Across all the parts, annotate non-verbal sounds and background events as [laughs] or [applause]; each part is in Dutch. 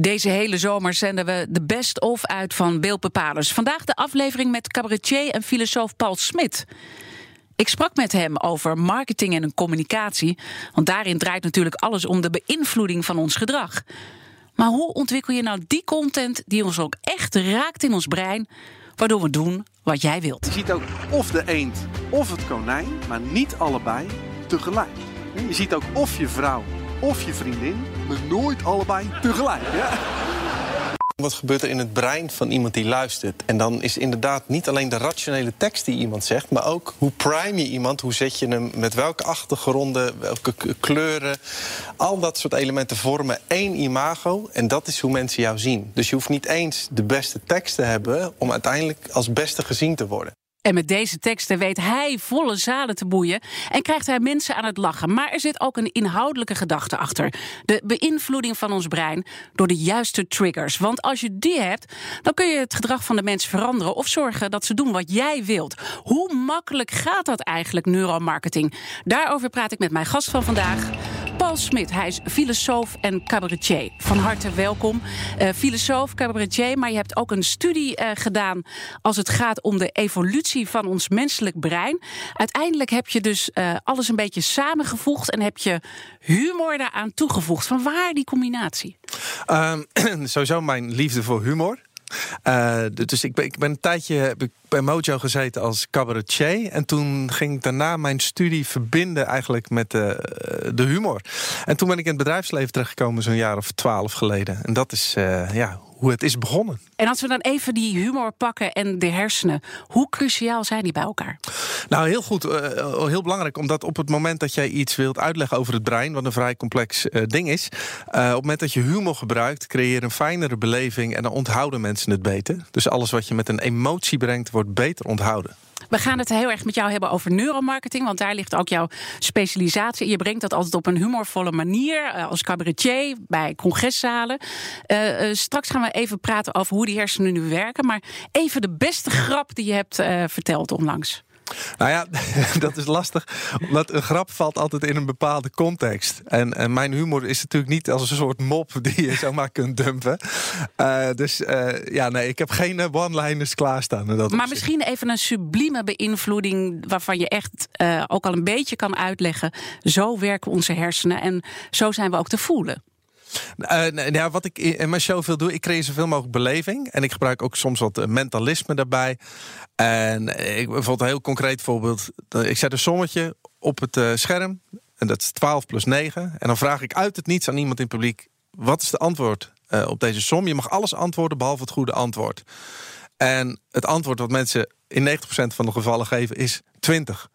Deze hele zomer zenden we de best-of uit van beeldbepalers. Vandaag de aflevering met cabaretier en filosoof Paul Smit. Ik sprak met hem over marketing en communicatie. Want daarin draait natuurlijk alles om de beïnvloeding van ons gedrag. Maar hoe ontwikkel je nou die content die ons ook echt raakt in ons brein, waardoor we doen wat jij wilt? Je ziet ook of de eend of het konijn, maar niet allebei tegelijk. Je ziet ook of je vrouw of je vriendin, maar nooit allebei tegelijk. Wat gebeurt er in het brein van iemand die luistert? En dan is inderdaad niet alleen de rationele tekst die iemand zegt, maar ook hoe prime je iemand, hoe zet je hem met welke achtergronden, welke kleuren. Al dat soort elementen vormen één imago en dat is hoe mensen jou zien. Dus je hoeft niet eens de beste tekst te hebben om uiteindelijk als beste gezien te worden. En met deze teksten weet hij volle zalen te boeien en krijgt hij mensen aan het lachen. Maar er zit ook een inhoudelijke gedachte achter. De beïnvloeding van ons brein door de juiste triggers. Want als je die hebt, dan kun je het gedrag van de mensen veranderen of zorgen dat ze doen wat jij wilt. Hoe makkelijk gaat dat eigenlijk, neuromarketing? Daarover praat ik met mijn gast van vandaag. Paul Smit, hij is filosoof en cabaretier. Van harte welkom. Uh, filosoof, cabaretier, maar je hebt ook een studie uh, gedaan als het gaat om de evolutie van ons menselijk brein. Uiteindelijk heb je dus uh, alles een beetje samengevoegd en heb je humor daaraan toegevoegd. Van waar die combinatie? Um, [clears throat] sowieso mijn liefde voor humor. Uh, dus ik ben, ik ben een tijdje bij Mojo gezeten als cabaretier. En toen ging ik daarna mijn studie verbinden eigenlijk met de, de humor. En toen ben ik in het bedrijfsleven terechtgekomen zo'n jaar of twaalf geleden. En dat is uh, ja, hoe het is begonnen. En als we dan even die humor pakken en de hersenen, hoe cruciaal zijn die bij elkaar? Nou, heel goed, uh, heel belangrijk, omdat op het moment dat jij iets wilt uitleggen over het brein, wat een vrij complex uh, ding is, uh, op het moment dat je humor gebruikt, creëer je een fijnere beleving en dan onthouden mensen het beter. Dus alles wat je met een emotie brengt, wordt beter onthouden. We gaan het heel erg met jou hebben over neuromarketing, want daar ligt ook jouw specialisatie. Je brengt dat altijd op een humorvolle manier, als cabaretier, bij congresszalen. Uh, uh, straks gaan we even praten over hoe die hersenen nu werken. Maar even de beste grap die je hebt verteld onlangs. Nou ja, [laughs] dat is lastig. Omdat een grap valt altijd in een bepaalde context. En, en mijn humor is natuurlijk niet als een soort mop [laughs] die je zomaar kunt dumpen. Uh, dus uh, ja, nee, ik heb geen one-liners klaarstaan. Dat maar opzicht. misschien even een sublieme beïnvloeding waarvan je echt uh, ook al een beetje kan uitleggen. Zo werken onze hersenen en zo zijn we ook te voelen. Uh, nou, wat ik in mijn show veel doe, ik creëer zoveel mogelijk beleving. En ik gebruik ook soms wat mentalisme daarbij. En ik, bijvoorbeeld een heel concreet voorbeeld. Ik zet een sommetje op het uh, scherm. En dat is 12 plus 9. En dan vraag ik uit het niets aan iemand in het publiek. Wat is de antwoord op deze som? Je mag alles antwoorden behalve het goede antwoord. En het antwoord wat mensen in 90% van de gevallen geven is 20.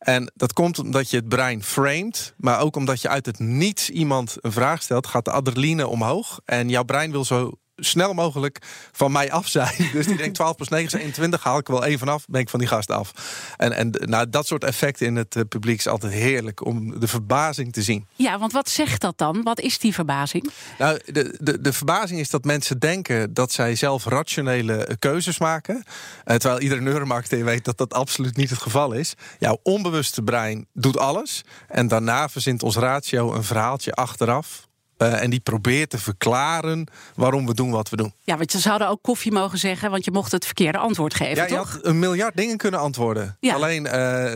En dat komt omdat je het brein framet, maar ook omdat je uit het niets iemand een vraag stelt, gaat de adrenaline omhoog. En jouw brein wil zo snel mogelijk van mij af zijn. [laughs] Dus die denkt 12 plus 9 is 21, haal ik er wel één vanaf, ben ik van die gast af. En, en nou, dat soort effecten in het publiek is altijd heerlijk om de verbazing te zien. Ja, want wat zegt dat dan? Wat is die verbazing? Nou, de, de, de verbazing is dat mensen denken dat zij zelf rationele keuzes maken. Uh, terwijl iedere neuromarketeer weet dat dat absoluut niet het geval is. Jouw onbewuste brein doet alles. En daarna verzint ons ratio een verhaaltje achteraf uh, en die probeert te verklaren waarom we doen wat we doen. Ja, want je zouden ook koffie mogen zeggen, want je mocht het verkeerde antwoord geven. Ja, je toch? had een miljard dingen kunnen antwoorden. Ja. Alleen [laughs] uh,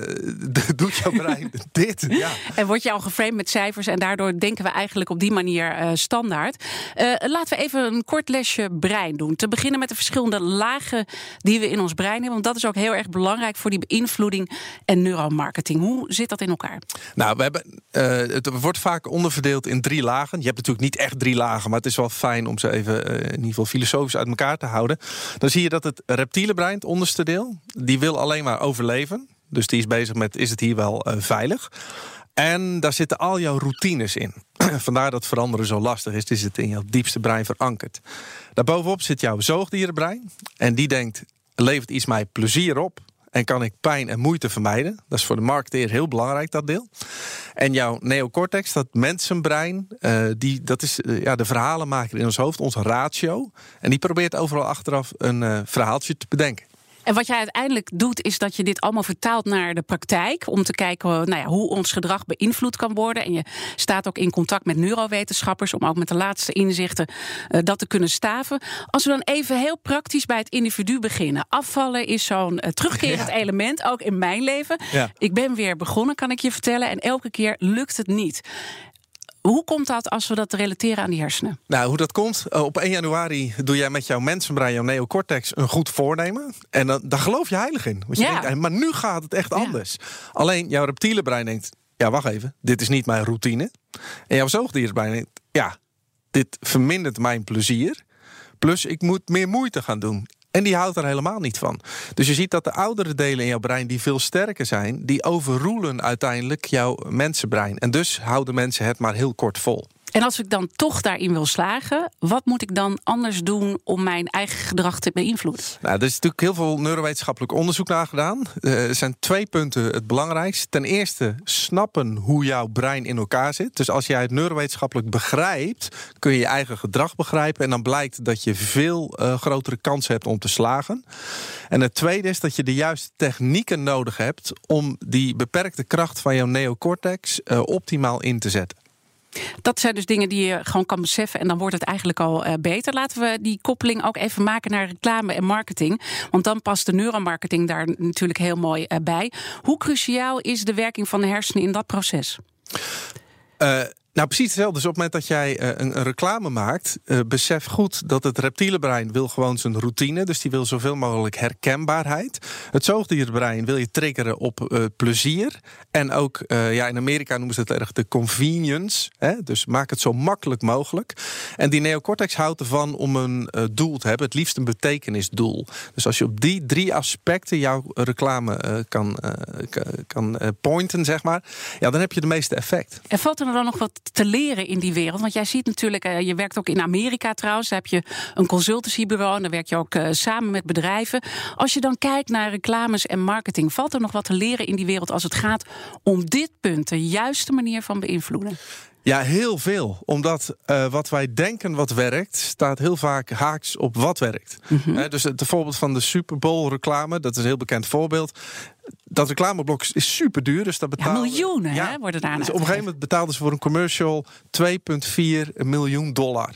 doet jouw brein [laughs] dit. Ja. En word je al geframed met cijfers en daardoor denken we eigenlijk op die manier uh, standaard. laten we even een kort lesje brein doen. Te beginnen met de verschillende lagen die we in ons brein hebben. Want dat is ook heel erg belangrijk voor die beïnvloeding en neuromarketing. Hoe zit dat in elkaar? Nou, we hebben, het wordt vaak onderverdeeld in drie lagen. Je natuurlijk niet echt drie lagen, maar het is wel fijn om ze even uh, in ieder geval filosofisch uit elkaar te houden. Dan zie je dat het reptiele brein, het onderste deel, die wil alleen maar overleven. Dus die is bezig met: is het hier wel uh, veilig? En daar zitten al jouw routines in. [clears throat] Vandaar dat veranderen zo lastig is. Die zit in jouw diepste brein verankerd. Daarbovenop zit jouw zoogdierenbrein. En die denkt: levert iets mij plezier op? En kan ik pijn en moeite vermijden? Dat is voor de marketeer heel belangrijk, dat deel. En jouw neocortex, dat mensenbrein, uh, die, dat is uh, ja, de verhalenmaker in ons hoofd, onze ratio. En die probeert overal achteraf een uh, verhaaltje te bedenken. En wat jij uiteindelijk doet, is dat je dit allemaal vertaalt naar de praktijk. Om te kijken nou ja, hoe ons gedrag beïnvloed kan worden. En je staat ook in contact met neurowetenschappers om ook met de laatste inzichten uh, dat te kunnen staven. Als we dan even heel praktisch bij het individu beginnen. Afvallen is zo'n uh, terugkerend [laughs] ja. element, ook in mijn leven. Ja. Ik ben weer begonnen, kan ik je vertellen. En elke keer lukt het niet. Hoe komt dat als we dat relateren aan die hersenen? Nou, hoe dat komt, uh, op 1 januari doe jij met jouw mensenbrein, jouw neocortex, een goed voornemen. En dan, daar geloof je heilig in. Want je ja. denkt, maar nu gaat het echt anders. Ja. Alleen jouw reptiele brein denkt, ja, wacht even, dit is niet mijn routine. En jouw zoogdierbrein denkt, ja, dit vermindert mijn plezier. Plus, ik moet meer moeite gaan doen. En die houdt er helemaal niet van. Dus je ziet dat de oudere delen in jouw brein, die veel sterker zijn, die overroelen uiteindelijk jouw mensenbrein. En dus houden mensen het maar heel kort vol. En als ik dan toch daarin wil slagen, wat moet ik dan anders doen om mijn eigen gedrag te beïnvloeden? Nou, er is natuurlijk heel veel neurowetenschappelijk onderzoek naar gedaan. Uh, er zijn twee punten het belangrijkste. Ten eerste, snappen hoe jouw brein in elkaar zit. Dus als jij het neurowetenschappelijk begrijpt, kun je je eigen gedrag begrijpen. En dan blijkt dat je veel uh, grotere kans hebt om te slagen. En het tweede is dat je de juiste technieken nodig hebt om die beperkte kracht van jouw neocortex uh, optimaal in te zetten. Dat zijn dus dingen die je gewoon kan beseffen en dan wordt het eigenlijk al uh, beter. Laten we die koppeling ook even maken naar reclame en marketing. Want dan past de neuromarketing daar natuurlijk heel mooi uh, bij. Hoe cruciaal is de werking van de hersenen in dat proces? Uh, nou, precies hetzelfde. Dus op het moment dat jij uh, een, reclame maakt, uh, besef goed dat het reptiele brein wil gewoon zijn routine. Dus die wil zoveel mogelijk herkenbaarheid. Het zoogdierbrein wil je triggeren op uh, plezier. En ook, ja, in Amerika noemen ze het erg de convenience. Hè? Dus maak het zo makkelijk mogelijk. En die neocortex houdt ervan om een doel te hebben. Het liefst een betekenisdoel. Dus als je op die drie aspecten jouw reclame kan, kan pointen, zeg maar. Ja, dan heb je de meeste effect. En valt er dan nog wat te leren in die wereld? Want jij ziet natuurlijk, uh, je werkt ook in Amerika trouwens. Daar heb je een consultancybureau en daar werk je ook uh, samen met bedrijven. Als je dan kijkt naar reclames en marketing, valt er nog wat te leren in die wereld als het gaat om dit punt, de juiste manier van beïnvloeden? Ja, heel veel. Omdat uh, wat wij denken wat werkt, staat heel vaak haaks op wat werkt. Mm -hmm. uh, dus het voorbeeld van de Super Bowl reclame, dat is een heel bekend voorbeeld. Dat reclameblok is super duur, dus dat. Ja, miljoenen ja, hè, worden daar. Dus op een gegeven moment betaalden ze voor een commercial 2,4 miljoen dollar.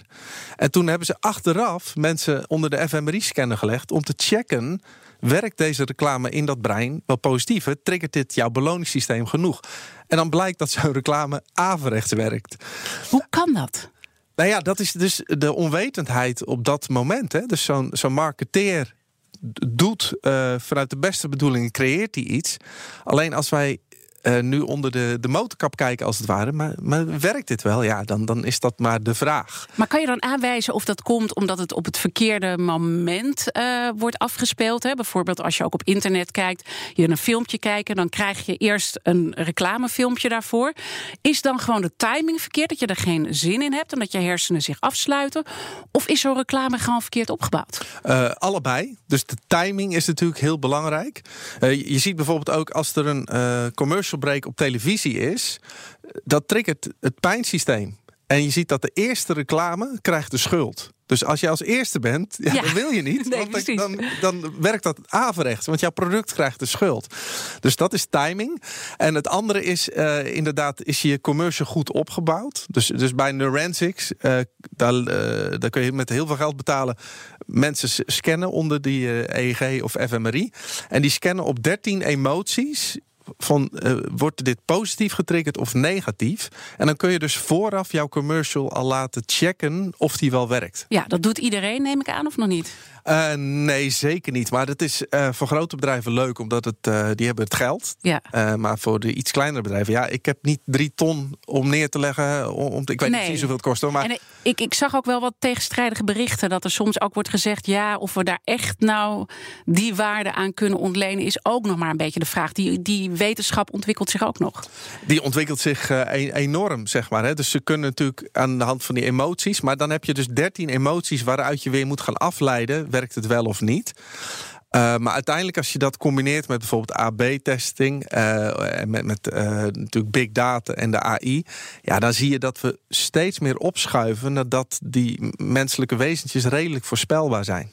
En toen hebben ze achteraf mensen onder de fMRI-scanner gelegd om te checken werkt deze reclame in dat brein wel positief? Triggert dit jouw beloningssysteem genoeg? En dan blijkt dat zo'n reclame averechts werkt. Hoe kan dat? Nou ja, dat is dus de onwetendheid op dat moment. Hè? Dus zo'n zo'n marketeer doet uh, vanuit de beste bedoelingen, creëert hij iets. Alleen als wij uh, nu onder de, de motorkap kijken, als het ware. Maar, maar werkt dit wel? Ja, dan, dan is dat maar de vraag. Maar kan je dan aanwijzen of dat komt omdat het op het verkeerde moment uh, wordt afgespeeld? Hè? Bijvoorbeeld als je ook op internet kijkt, je een filmpje kijken, dan krijg je eerst een reclamefilmpje daarvoor. Is dan gewoon de timing verkeerd, dat je er geen zin in hebt en dat je hersenen zich afsluiten? Of is zo'n reclame gewoon verkeerd opgebouwd? Uh, allebei. Dus de timing is natuurlijk heel belangrijk. je ziet bijvoorbeeld ook als er een commercial break op televisie is, dat triggert het pijnsysteem. En je ziet dat de eerste reclame krijgt de schuld. Dus als je als eerste bent, ja, wil je niet. [laughs] Nee, want dan, dan, werkt dat averechts. Want jouw product krijgt de schuld. Dus dat is timing. En het andere is uh, inderdaad, is je commercial goed opgebouwd? Dus, dus bij Neurantics, uh, daar, uh, daar kun je met heel veel geld betalen. Mensen scannen onder die EEG of fMRI. En die scannen op 13 emoties van uh, wordt dit positief getriggerd of negatief? En dan kun je dus vooraf jouw commercial al laten checken of die wel werkt. Ja, dat doet iedereen, neem ik aan, of nog niet? Uh, nee, zeker niet. Maar dat is uh, voor grote bedrijven leuk, omdat het, uh, die hebben het geld. Ja. maar voor de iets kleinere bedrijven, ja, ik heb niet drie ton om neer te leggen. Om, ik weet nee. niet zoveel het kost. Maar... En ik, ik zag ook wel wat tegenstrijdige berichten. Dat er soms ook wordt gezegd, ja, of we daar echt nou die waarde aan kunnen ontlenen, is ook nog maar een beetje de vraag. Die, die wetenschap ontwikkelt zich ook nog. Die ontwikkelt zich enorm, zeg maar. Hè. Dus ze kunnen natuurlijk aan de hand van die emoties. Maar dan heb je dus 13 emoties waaruit je weer moet gaan afleiden werkt het wel of niet. Uh, maar uiteindelijk, als je dat combineert met bijvoorbeeld AB-testing uh, en met, met uh, natuurlijk big data en de AI, ja, dan zie je dat we steeds meer opschuiven nadat die menselijke wezentjes redelijk voorspelbaar zijn.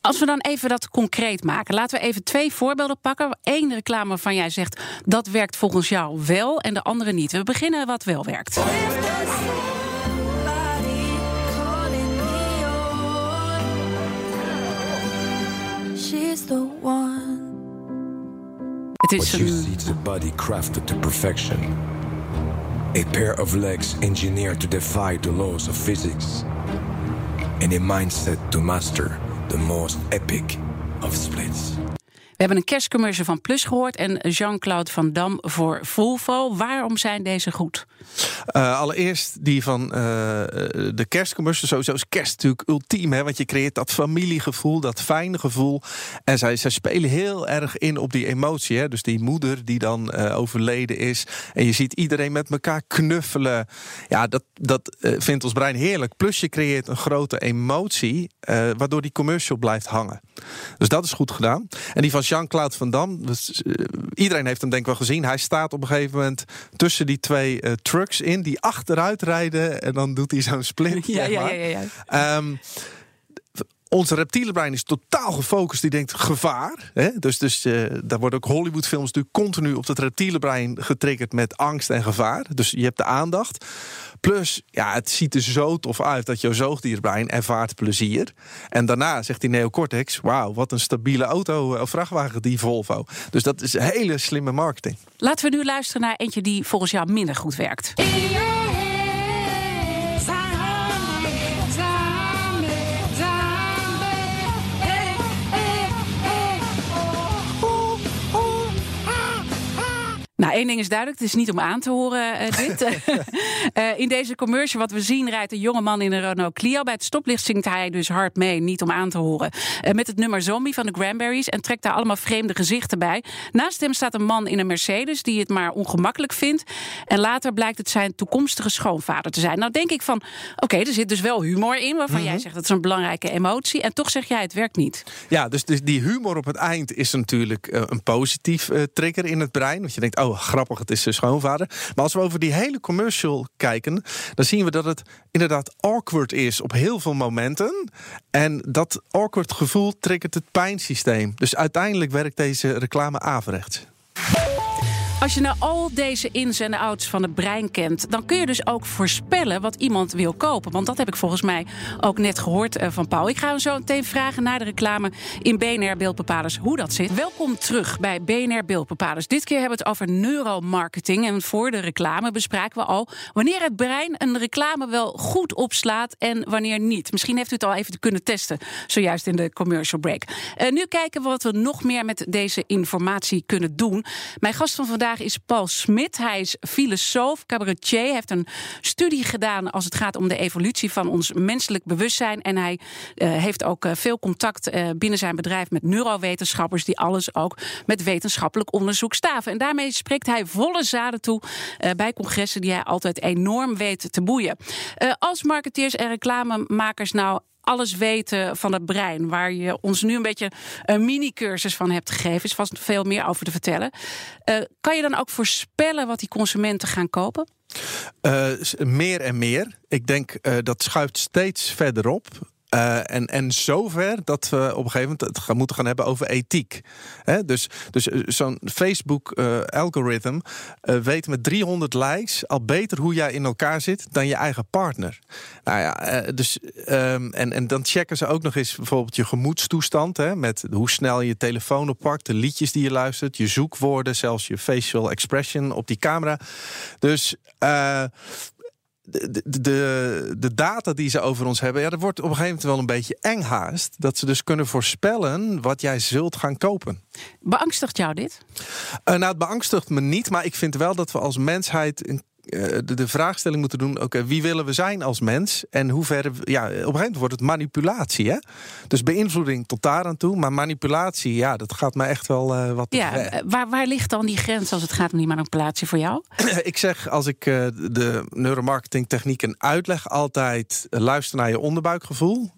Als we dan even dat concreet maken, laten we even twee voorbeelden pakken. Eén reclame waarvan jij zegt dat werkt volgens jou wel en de andere niet. We beginnen wat wel werkt. She's the one. Het is What you een see is a body crafted to perfection. A pair of legs engineered to defy the laws of physics. And a mindset to master the most epic of splits. We hebben een kerstcommercial van Plus gehoord en Jean-Claude Van Dam voor Volvo. Waarom zijn deze goed? Uh, allereerst die van uh, de kerstcommercial. Sowieso is kerst natuurlijk ultiem. Hè, want je creëert dat familiegevoel, dat fijne gevoel. En zij, zij spelen heel erg in op die emotie. Hè. Dus die moeder die dan uh, overleden is. En je ziet iedereen met elkaar knuffelen. Ja, dat, dat vindt ons brein heerlijk. Plus je creëert een grote emotie. waardoor die commercial blijft hangen. Dus dat is goed gedaan. En die van Jean-Claude Van Dam. Dus, iedereen heeft hem denk ik wel gezien. Hij staat op een gegeven moment tussen die twee trucks in die achteruit rijden en dan doet hij zo'n split. [laughs] Ja, ja, ja, ja, ja. Um, onze reptiele brein is totaal gefocust. Die denkt gevaar. Hè? Dus, dus uh, daar worden ook Hollywoodfilms natuurlijk continu op het reptiele brein getriggerd met angst en gevaar. Dus je hebt de aandacht. Plus, ja, het ziet er zo tof uit dat jouw zoogdierbrein ervaart plezier. En daarna zegt die neocortex: Wauw, wat een stabiele auto of vrachtwagen, die Volvo. Dus dat is hele slimme marketing. Laten we nu luisteren naar eentje die volgens jou minder goed werkt. Één ding is duidelijk, het is niet om aan te horen, uh, dit. uh, [laughs] [laughs] in deze commercial, wat we zien, rijdt een jonge man in een Renault Clio. Bij het stoplicht zingt hij dus hard mee, niet om aan te horen. Uh, met het nummer Zombie van de Cranberries en trekt daar allemaal vreemde gezichten bij. Naast hem staat een man in een Mercedes die het maar ongemakkelijk vindt. En later blijkt het zijn toekomstige schoonvader te zijn. Nou denk ik van, oké, okay, er zit dus wel humor in, waarvan mm -hmm. jij zegt dat is een belangrijke emotie. En toch zeg jij, het werkt niet. Ja, dus, dus die humor op het eind is natuurlijk een positief trigger in het brein. Want je denkt, oh, oh, grappig, het is zijn schoonvader. Maar als we over die hele commercial kijken, dan zien we dat het inderdaad awkward is op heel veel momenten. En dat awkward gevoel triggert het pijnsysteem. Dus uiteindelijk werkt deze reclame averechts. Als je nou al deze ins en outs van het brein kent, dan kun je dus ook voorspellen wat iemand wil kopen. Want dat heb ik volgens mij ook net gehoord uh, van Paul. Ik ga hem zo meteen vragen naar de reclame in BNR Beeldbepalers hoe dat zit. Welkom terug bij BNR Beeldbepalers. Dit keer hebben we het over neuromarketing. En voor de reclame bespraken we al wanneer het brein een reclame wel goed opslaat en wanneer niet. Misschien heeft u het al even kunnen testen, zojuist in de commercial break. Uh, nu kijken we wat we nog meer met deze informatie kunnen doen. Mijn gast van vandaag is Paul Smit. Hij is filosoof, cabaretier. Heeft een studie gedaan als het gaat om de evolutie van ons menselijk bewustzijn. En hij uh, heeft ook uh, veel contact uh, binnen zijn bedrijf met neurowetenschappers die alles ook met wetenschappelijk onderzoek staven. En daarmee spreekt hij volle zaden toe bij congressen die hij altijd enorm weet te boeien. als marketeers en reclamemakers nou alles weten van het brein. Waar je ons nu een beetje een mini-cursus van hebt gegeven. Is vast veel meer over te vertellen. Uh, kan je dan ook voorspellen wat die consumenten gaan kopen? Uh, meer en meer. Ik denk uh, dat schuift steeds verder op. Uh, en, en zover dat we op een gegeven moment het gaan moeten gaan hebben over ethiek. Dus dus zo'n Facebook-algoritme uh, weet met 300 likes al beter hoe jij in elkaar zit dan je eigen partner. Nou ja, dus, um, en, en dan checken ze ook nog eens bijvoorbeeld je gemoedstoestand. Hè, met hoe snel je telefoon oppakt, de liedjes die je luistert, je zoekwoorden, zelfs je facial expression op die camera. Dus de, de, de data die ze over ons hebben, ja, dat wordt op een gegeven moment wel een beetje eng haast. Dat ze dus kunnen voorspellen wat jij zult gaan kopen. Beangstigt jou dit? Uh, nou, het beangstigt me niet, maar ik vind wel dat we als mensheid een de, de, vraagstelling moeten doen: oké, okay, wie willen we zijn als mens? En hoe ver. Ja, op een gegeven moment wordt het manipulatie. Hè? Dus beïnvloeding tot daar aan toe. Maar manipulatie, ja, dat gaat me echt wel uh, wat. Ja, ver. waar, waar ligt dan die grens als het gaat om die manipulatie voor jou? [clears throat] ik zeg als ik uh, de neuromarketing technieken uitleg, altijd uh, luister naar je onderbuikgevoel.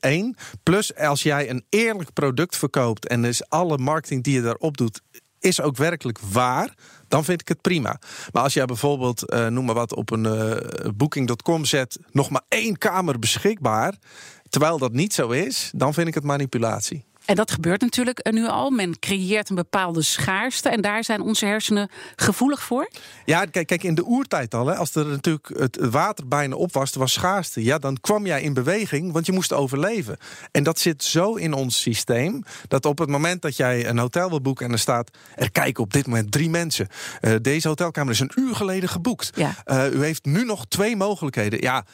Eén. Plus als jij een eerlijk product verkoopt en dus alle marketing die je daarop doet, is ook werkelijk waar dan vind ik het prima. Maar als jij bijvoorbeeld, eh, noem maar wat, op een eh, booking.com zet, nog maar één kamer beschikbaar, terwijl dat niet zo is, dan vind ik het manipulatie. En dat gebeurt natuurlijk eh, nu al. Men creëert een bepaalde schaarste. En daar zijn onze hersenen gevoelig voor. Ja, kijk, kijk in de oertijd al, hè, als er natuurlijk het water bijna op was, er was schaarste. Ja, dan kwam jij in beweging, want je moest overleven. En dat zit zo in ons systeem dat op het moment dat jij een hotel wil boeken en er staat er kijken op dit moment drie mensen. Uh, deze hotelkamer is een uur geleden geboekt. Ja. Uh, u heeft nu nog twee mogelijkheden. Ja,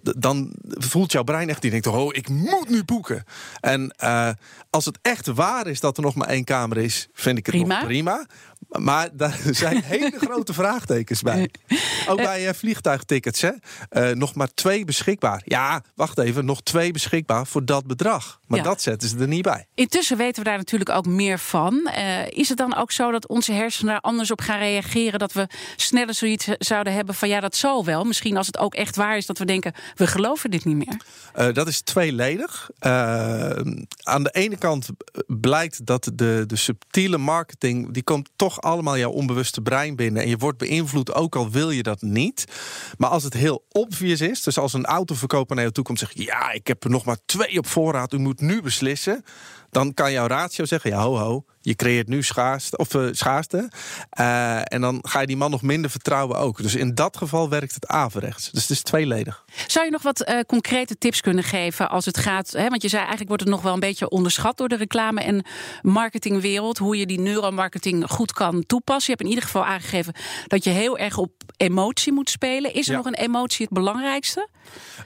dan voelt jouw brein echt die denkt: oh, ik moet nu boeken. En uh, als het echt waar is dat er nog maar één kamer is, vind ik het prima. nog prima. Maar daar [laughs] zijn hele grote vraagtekens bij. [laughs] Ook bij uh, vliegtuigtickets. Hè? Uh, nog maar twee beschikbaar. Ja, wacht even. Nog twee beschikbaar voor dat bedrag. Maar Ja. dat zetten ze er niet bij. Intussen weten we daar natuurlijk ook meer van. Eh, is het dan ook zo dat onze hersenen daar anders op gaan reageren? Dat we sneller zoiets zouden hebben van ja, dat zal wel. Misschien als het ook echt waar is dat we denken, we geloven dit niet meer. Dat is tweeledig. Aan de ene kant blijkt dat de, de subtiele marketing... die komt toch allemaal jouw onbewuste brein binnen. En je wordt beïnvloed, ook al wil je dat niet. Maar als het heel obvious is... dus als een autoverkoper naar jou toe komt zegt... ja, ik heb er nog maar twee op voorraad, u moet nu beslissen... dan kan jouw ratio zeggen, ja, ho, ho... Je creëert nu schaarste, of, uh, schaarste. Uh, en dan ga je die man nog minder vertrouwen ook. Dus in dat geval werkt het averechts. Dus het is tweeledig. Zou je nog wat uh, concrete tips kunnen geven als het gaat... Hè, want je zei eigenlijk wordt het nog wel een beetje onderschat... door de reclame- en marketingwereld. Hoe je die neuromarketing goed kan toepassen. Je hebt in ieder geval aangegeven dat je heel erg op emotie moet spelen. Is er Ja. nog een emotie het belangrijkste?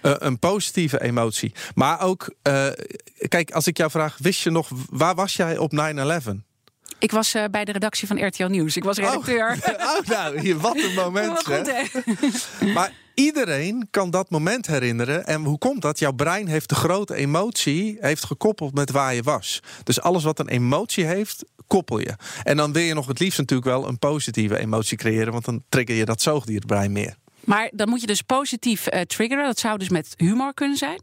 Een positieve emotie. Maar ook, kijk, als ik jou vraag, wist je nog, waar was jij op 9-11? Ik was uh, bij de redactie van RTL Nieuws. Ik was redacteur. Oh, [laughs] oh nou, wat een [laughs] moment. Goed, [laughs] maar iedereen kan dat moment herinneren. En hoe komt dat? Jouw brein heeft de grote emotie heeft gekoppeld met waar je was. Dus alles wat een emotie heeft, koppel je. En dan wil je nog het liefst natuurlijk wel een positieve emotie creëren. Want dan trigger je dat zoogdierbrein meer. Maar dan moet je dus positief uh, triggeren. Dat zou dus met humor kunnen zijn.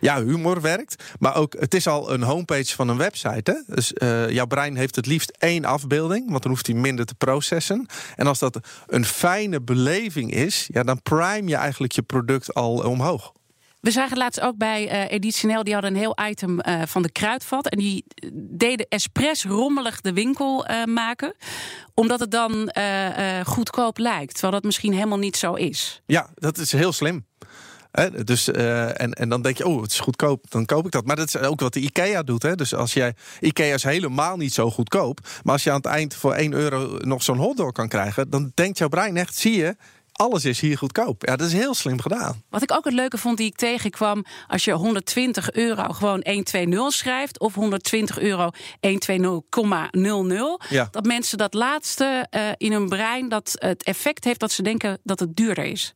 Ja, humor werkt. Maar ook, het is al een homepage van een website. Hè? Dus uh, jouw brein heeft het liefst één afbeelding, want dan hoeft hij minder te processen. En als dat een fijne beleving is, ja, dan prime je eigenlijk je product al omhoog. We zagen laatst ook bij uh, Editioneel, die hadden een heel item uh, van de kruidvat. En die deden expres rommelig de winkel uh, maken. Omdat het dan goedkoop lijkt. Terwijl dat misschien helemaal niet zo is. Ja, dat is heel slim. He, dus, uh, en, en dan denk je, oh, het is goedkoop, dan koop ik dat. Maar dat is ook wat de IKEA doet. Hè? Dus als jij, IKEA is helemaal niet zo goedkoop. Maar als je aan het eind voor 1 euro nog zo'n hotdog kan krijgen... dan denkt jouw brein echt, zie je, alles is hier goedkoop. Ja, dat is heel slim gedaan. Wat ik ook het leuke vond die ik tegenkwam... als je 120 euro gewoon 120 schrijft... of 120 euro 120,00... Ja. dat mensen dat laatste uh, in hun brein... dat het effect heeft dat ze denken dat het duurder is.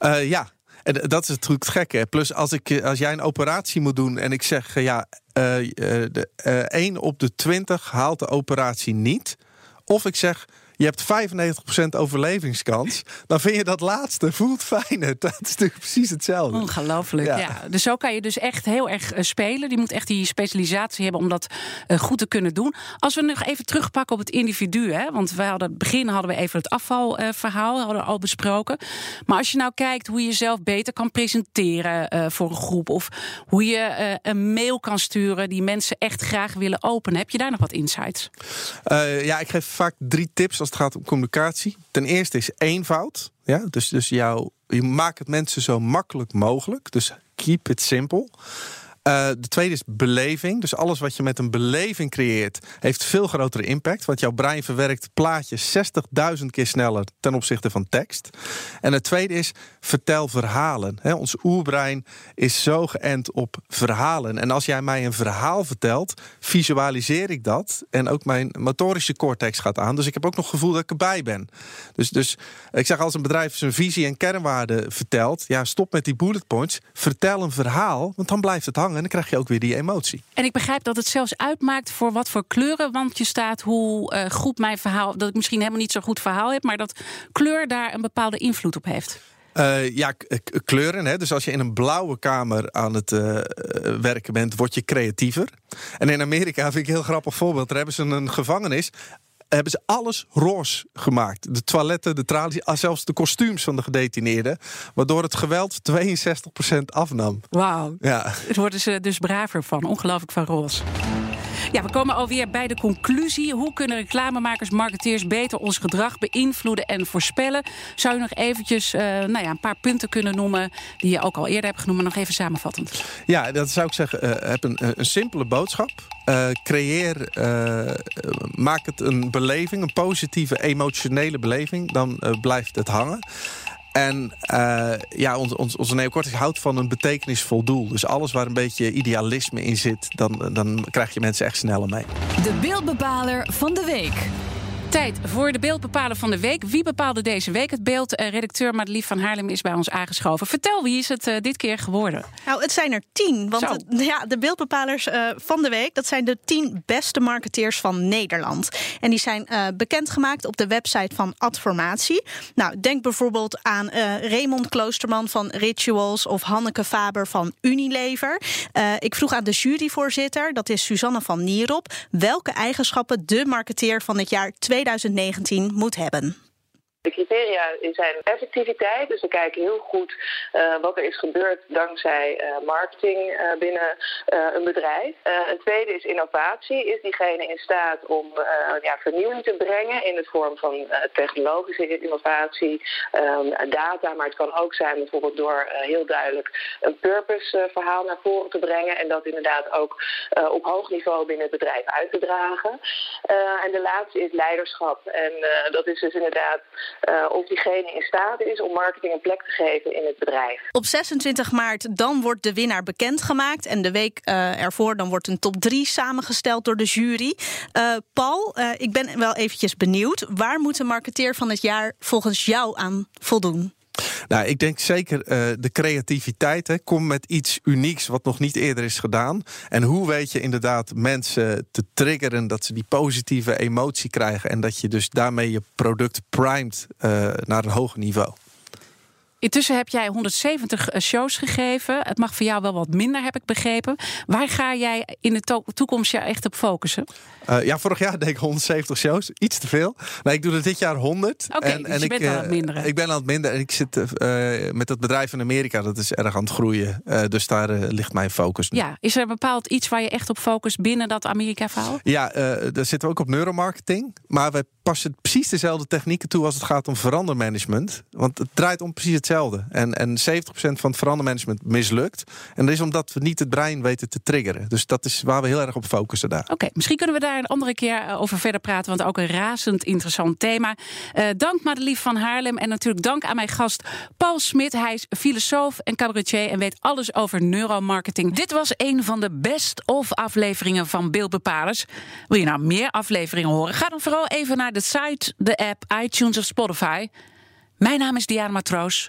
Uh, ja, en dat is natuurlijk het gekke. Plus als, ik, als jij een operatie moet doen en ik zeg ja, uh, uh, de, uh, 1 op de 20 haalt de operatie niet. Of ik zeg je hebt 95% overlevingskans. Dan vind je dat laatste voelt fijner. [laughs] Dat is natuurlijk precies hetzelfde. Ongelooflijk, ja. ja. Dus zo kan je dus echt heel erg uh, spelen. Die moet echt die specialisatie hebben om dat uh, goed te kunnen doen. Als we nog even terugpakken op het individu. Hè, want we hadden, het begin hadden we even het afvalverhaal uh, hadden we al besproken. Maar als je nou kijkt hoe je jezelf beter kan presenteren voor een groep. Of hoe je een mail kan sturen die mensen echt graag willen openen. Heb je daar nog wat insights? Uh, ja, ik geef vaak drie tips als het gaat om communicatie. Ten eerste is eenvoud. Ja? Dus, dus jouw, je maakt het mensen zo makkelijk mogelijk. Dus keep it simple. Uh, de tweede is beleving. Dus alles wat je met een beleving creëert, heeft veel grotere impact. Want jouw brein verwerkt plaatjes 60.000 keer sneller ten opzichte van tekst. En het tweede is vertel verhalen. Ons oerbrein is zo geënt op verhalen. En als jij mij een verhaal vertelt, visualiseer ik dat. En ook mijn motorische cortex gaat aan. Dus ik heb ook nog het gevoel dat ik erbij ben. Dus, dus ik zeg als een bedrijf zijn visie en kernwaarden vertelt, ja, stop met die bullet points. Vertel een verhaal, want dan blijft het hangen. En dan krijg je ook weer die emotie. En ik begrijp dat het zelfs uitmaakt voor wat voor kleuren. Want je staat hoe uh, goed mijn verhaal. Dat ik misschien helemaal niet zo goed verhaal heb. Maar dat kleur daar een bepaalde invloed op heeft. Uh, ja, kleuren. Hè? Dus als je in een blauwe kamer aan het uh, werken bent, word je creatiever. En in Amerika vind ik een heel grappig voorbeeld. Daar hebben ze een gevangenis. Hebben ze alles roze gemaakt. De toiletten, de tralies, ah, zelfs de kostuums van de gedetineerden. Waardoor het geweld 62% afnam. Wauw. Ja. Daar worden ze dus braver van. Ongelooflijk van roze. Ja, we komen alweer bij de conclusie. Hoe kunnen reclamemakers, marketeers beter ons gedrag beïnvloeden en voorspellen? Zou je nog eventjes uh, nou ja, een paar punten kunnen noemen die je ook al eerder hebt genoemd, maar nog even samenvattend? Ja, dat zou ik zeggen. Uh, heb een, een simpele boodschap. Creëer, maak het een beleving, een positieve, emotionele beleving. Dan blijft het hangen. En uh, ja, ons, ons, onze neocortex houdt van een betekenisvol doel. Dus alles waar een beetje idealisme in zit... dan, dan krijg je mensen echt sneller mee. De beeldbepaler van de week. Tijd voor de beeldbepaler van de week. Wie bepaalde deze week het beeld? Uh, redacteur Madelief van Haarlem is bij ons aangeschoven. Vertel, wie is het uh, dit keer geworden? Nou, het zijn er tien. Want het, ja, de beeldbepalers uh, van de week... dat zijn de tien beste marketeers van Nederland. En die zijn bekendgemaakt op de website van Adformatie. Nou, denk bijvoorbeeld aan Raymond Kloosterman van Rituals... of Hanneke Faber van Unilever. ik vroeg aan de juryvoorzitter, dat is Suzanne van Nierop... welke eigenschappen de marketeer van het jaar 2020 2019 moet hebben. De criteria zijn effectiviteit, dus we kijken heel goed uh, wat er is gebeurd dankzij uh, marketing uh, binnen een bedrijf. een tweede is innovatie. Is diegene in staat om ja, vernieuwing te brengen in de vorm van technologische innovatie, um, data, maar het kan ook zijn bijvoorbeeld door heel duidelijk een purpose verhaal naar voren te brengen en dat inderdaad ook op hoog niveau binnen het bedrijf uit te dragen. en de laatste is leiderschap en dat is dus inderdaad uh, of diegene in staat is om marketing een plek te geven in het bedrijf. Op 26 maart dan wordt de winnaar bekendgemaakt. En de week uh, ervoor dan wordt een top 3 samengesteld door de jury. Uh, Paul, ik ben wel eventjes benieuwd. Waar moet de marketeer van het jaar volgens jou aan voldoen? Nou, ik denk zeker uh, de creativiteit. Hè. Kom met iets unieks wat nog niet eerder is gedaan. En hoe weet je inderdaad mensen te triggeren dat ze die positieve emotie krijgen. En dat je dus daarmee je product primed uh, naar een hoger niveau. Intussen heb jij 170 eh, shows gegeven. Het mag voor jou wel wat minder, heb ik begrepen. Waar ga jij in de toekomst je echt op focussen? Uh, ja, vorig jaar [laughs] deed ik 170 shows. Iets te veel. Nee, ik doe er dit jaar 100. Oké, okay, dus je ik, aan het minderen. Ik ben aan het minderen. En ik zit uh, met het bedrijf in Amerika. Dat is erg aan het groeien. Uh, dus daar ligt mijn focus nu. Ja, is er bepaald iets waar je echt op focust binnen dat Amerika-verhaal? Ja, daar zitten we ook op neuromarketing. Maar we passen precies dezelfde technieken toe als het gaat om verandermanagement. Want het draait om precies hetzelfde. En, en 70% van het verandermanagement mislukt. En dat is omdat we niet het brein weten te triggeren. Dus dat is waar we heel erg op focussen daar. Oké, misschien kunnen we daar een andere keer eh, over verder praten. Want ook een razend interessant thema. Uh, dank Madelief van Haarlem. En natuurlijk dank aan mijn gast Paul Smit. Hij is filosoof en cabaretier en weet alles over neuromarketing. Dit was een van de best-of afleveringen van Beeldbepalers. Wil je nou meer afleveringen horen? Ga dan vooral even naar de site, de app, iTunes of Spotify. Mijn naam is Diana Matroos.